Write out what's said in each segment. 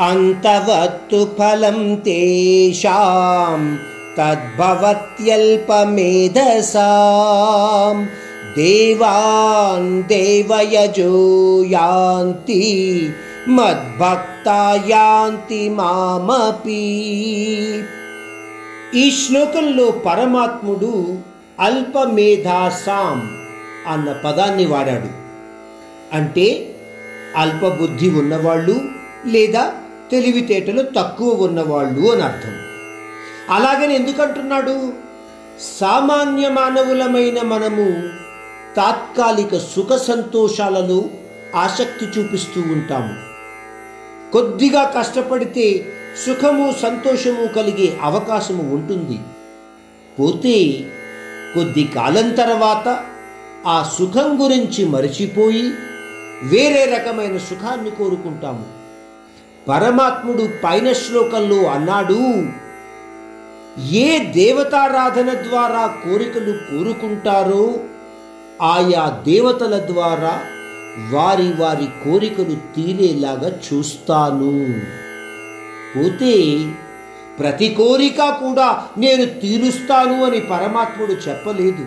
అంతవత్తు ఫలం తేషాం తద్భవత్యల్పమేధసాం దేవాన్ దేవయజోయాంతి యాంతి యాంతి మామపి ఈ శ్లోకంలో పరమాత్ముడు అల్పమేధాసాం అన్న పదాన్ని వాడాడు. అంటే అల్పబుద్ధి ఉన్నవాళ్ళు లేదా తెలివితేటలు తక్కువ ఉన్నవాళ్ళు అని అర్థం. అలాగని ఎందుకంటున్నాడు? సామాన్య మానవులమైన మనము తాత్కాలిక సుఖ సంతోషాలలో ఆసక్తి చూపిస్తూ ఉంటాము. కొద్దిగా కష్టపడితే సుఖము సంతోషము కలిగే అవకాశము ఉంటుంది. పోతే కొద్ది కాలం తర్వాత ఆ సుఖం గురించి మరచిపోయి వేరే రకమైన సుఖాన్ని కోరుకుంటాము. పరమాత్ముడు పైన శ్లోకంలో అన్నాడు ఏ దేవతారాధన ద్వారా కోరికలు కోరుకుంటారో ఆయా దేవతల ద్వారా వారి వారి కోరికలు తీరేలాగా చూస్తాను. పోతే ప్రతి కోరిక కూడా నేను తీరుస్తాను అని పరమాత్ముడు చెప్పలేదు.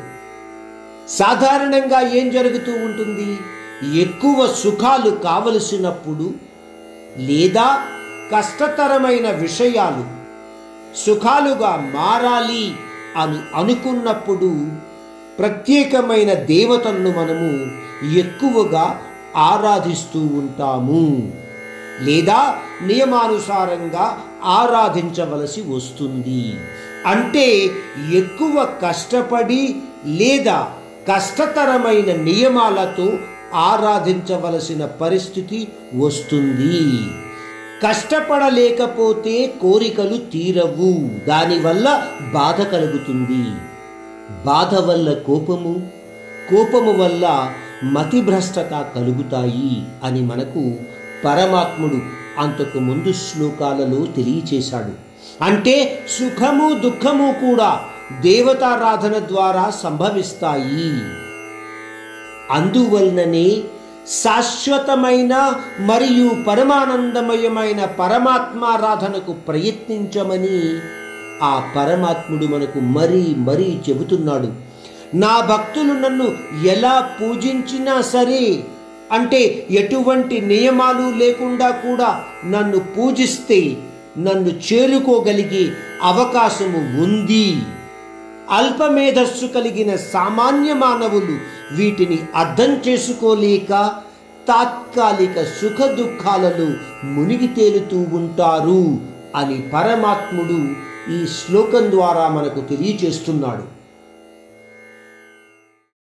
సాధారణంగా ఏం జరుగుతూ ఉంటుంది? ఎక్కువ సుఖాలు కావలసినప్పుడు లేదా కష్టతరమైన విషయాలు సుఖాలుగా మారాలి అని అనుకున్నప్పుడు ప్రత్యేకమైన దేవతలను మనము ఎక్కువగా ఆరాధిస్తూ ఉంటాము. లేదా నియమానుసారంగా ఆరాధించవలసి వస్తుంది. అంటే ఎక్కువ కష్టపడి లేదా కష్టతరమైన నియమాలతో ఆరాధించవలసిన పరిస్థితి వస్తుంది. కష్టపడలేకపోతే కోరికలు తీరవు. దానివల్ల బాధ కలుగుతుంది. బాధ వల్ల కోపము కోపము వల్ల మతిభ్రష్టత కలుగుతాయి అని మనకు పరమాత్ముడు అంతకు ముందు శ్లోకాలలో తెలియచేశాడు. అంటే సుఖము దుఃఖము కూడా దేవతారాధన ద్వారా సంభవిస్తాయి. అందువలననే శాశ్వతమైన మరియు పరమానందమయమైన పరమాత్మారాధనకు ప్రయత్నించమని ఆ పరమాత్ముడు మనకు మరీ మరీ చెబుతున్నాడు. నా భక్తులు నన్ను ఎలా పూజించినా సరే అంటే ఎటువంటి నియమాలు లేకుండా కూడా నన్ను పూజిస్తే నన్ను చేరుకోగలిగే అవకాశము ఉంది. అల్పమేధస్సు కలిగిన సామాన్య మానవులు వీటిని అర్థం చేసుకోలేక తాత్కాలిక సుఖ దుఃఖాలలో మునిగి తేలుతూ ఉంటారు అని పరమాత్ముడు ఈ శ్లోకం ద్వారా మనకు తెలియచేస్తున్నాడు